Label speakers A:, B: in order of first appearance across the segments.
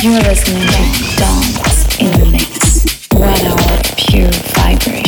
A: You're listening to Dance in the Mix. One hour of pure vibration.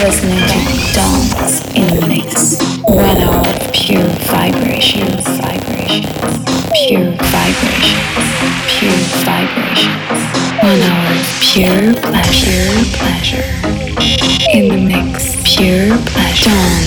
A: listening to Dance in the Mix. One hour of pure vibration, vibration, pure vibration, pure vibration. One hour of pure pleasure, pleasure. In the mix, pure pleasure. Dance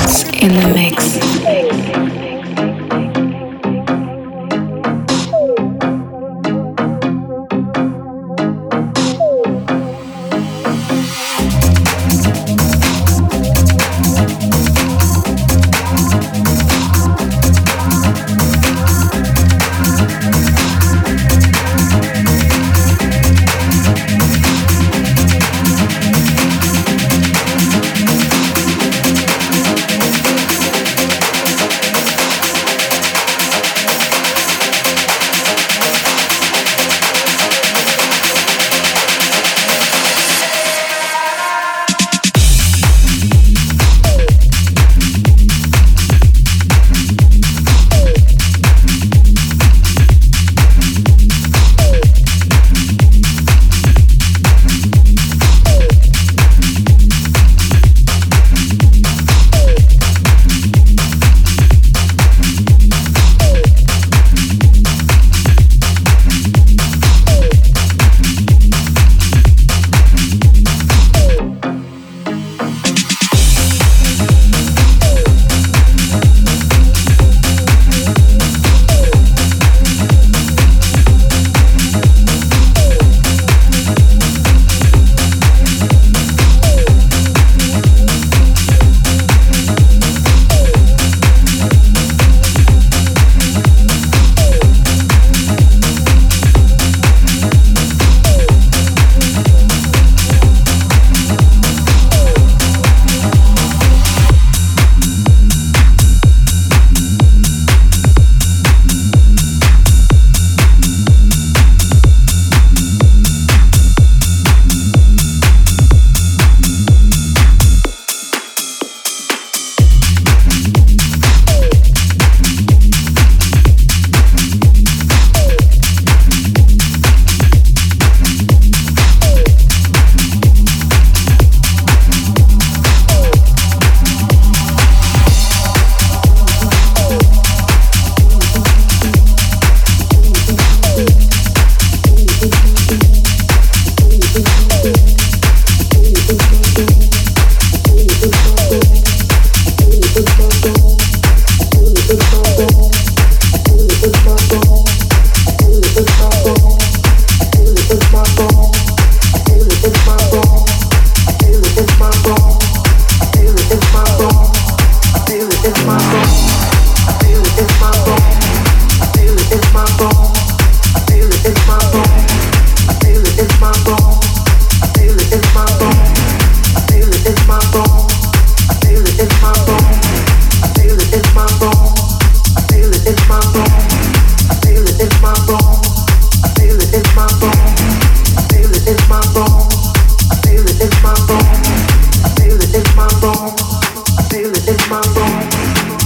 A: my soul.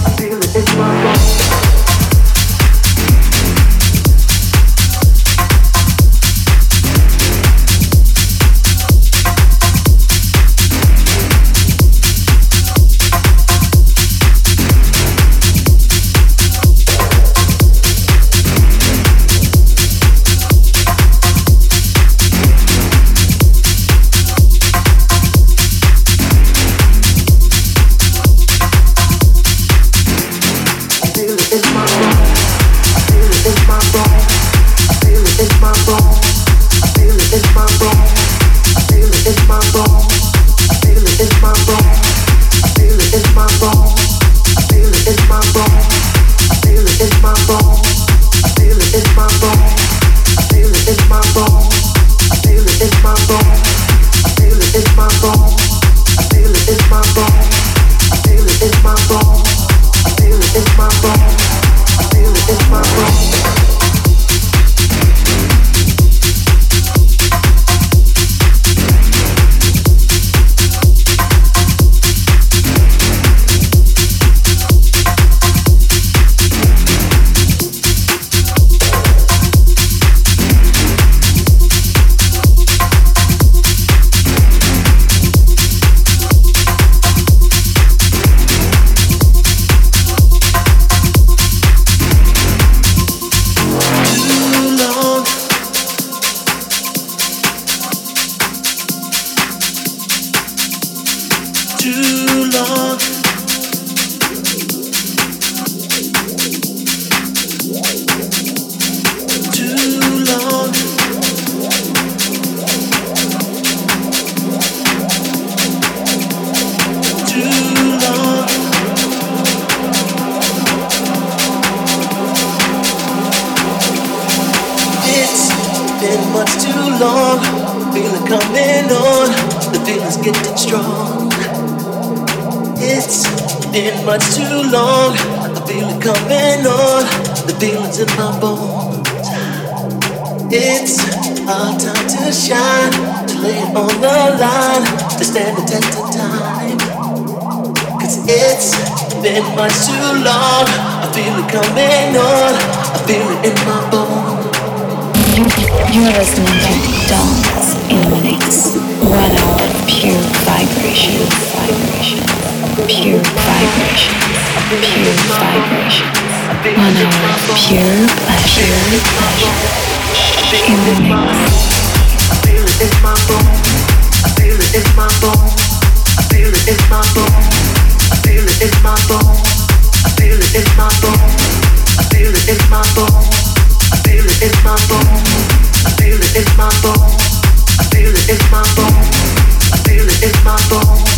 A: I feel it in my bones.
B: been much too long. I feel it coming on. The feeling's in my bones. It's our time to shine, to lay it on the line, to stand the test of time. Cause it's been much too long. I feel it coming on. I feel it in my bones.
A: You're listening to Dance in Minutes. One hour of pure vibration, vibration pure vibrations. pure vibrations. One hour of pure pleasure, pleasure. In the mix. I feel my. I feel my.
B: I feel my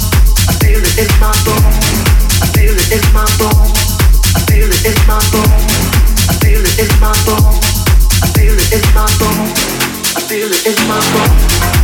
B: i feel it in my bones.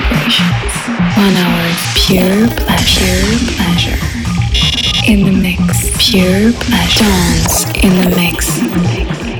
A: vibrations. One hour of pure pleasure, pleasure. In the mix, pure pleasure. Dance in the mix.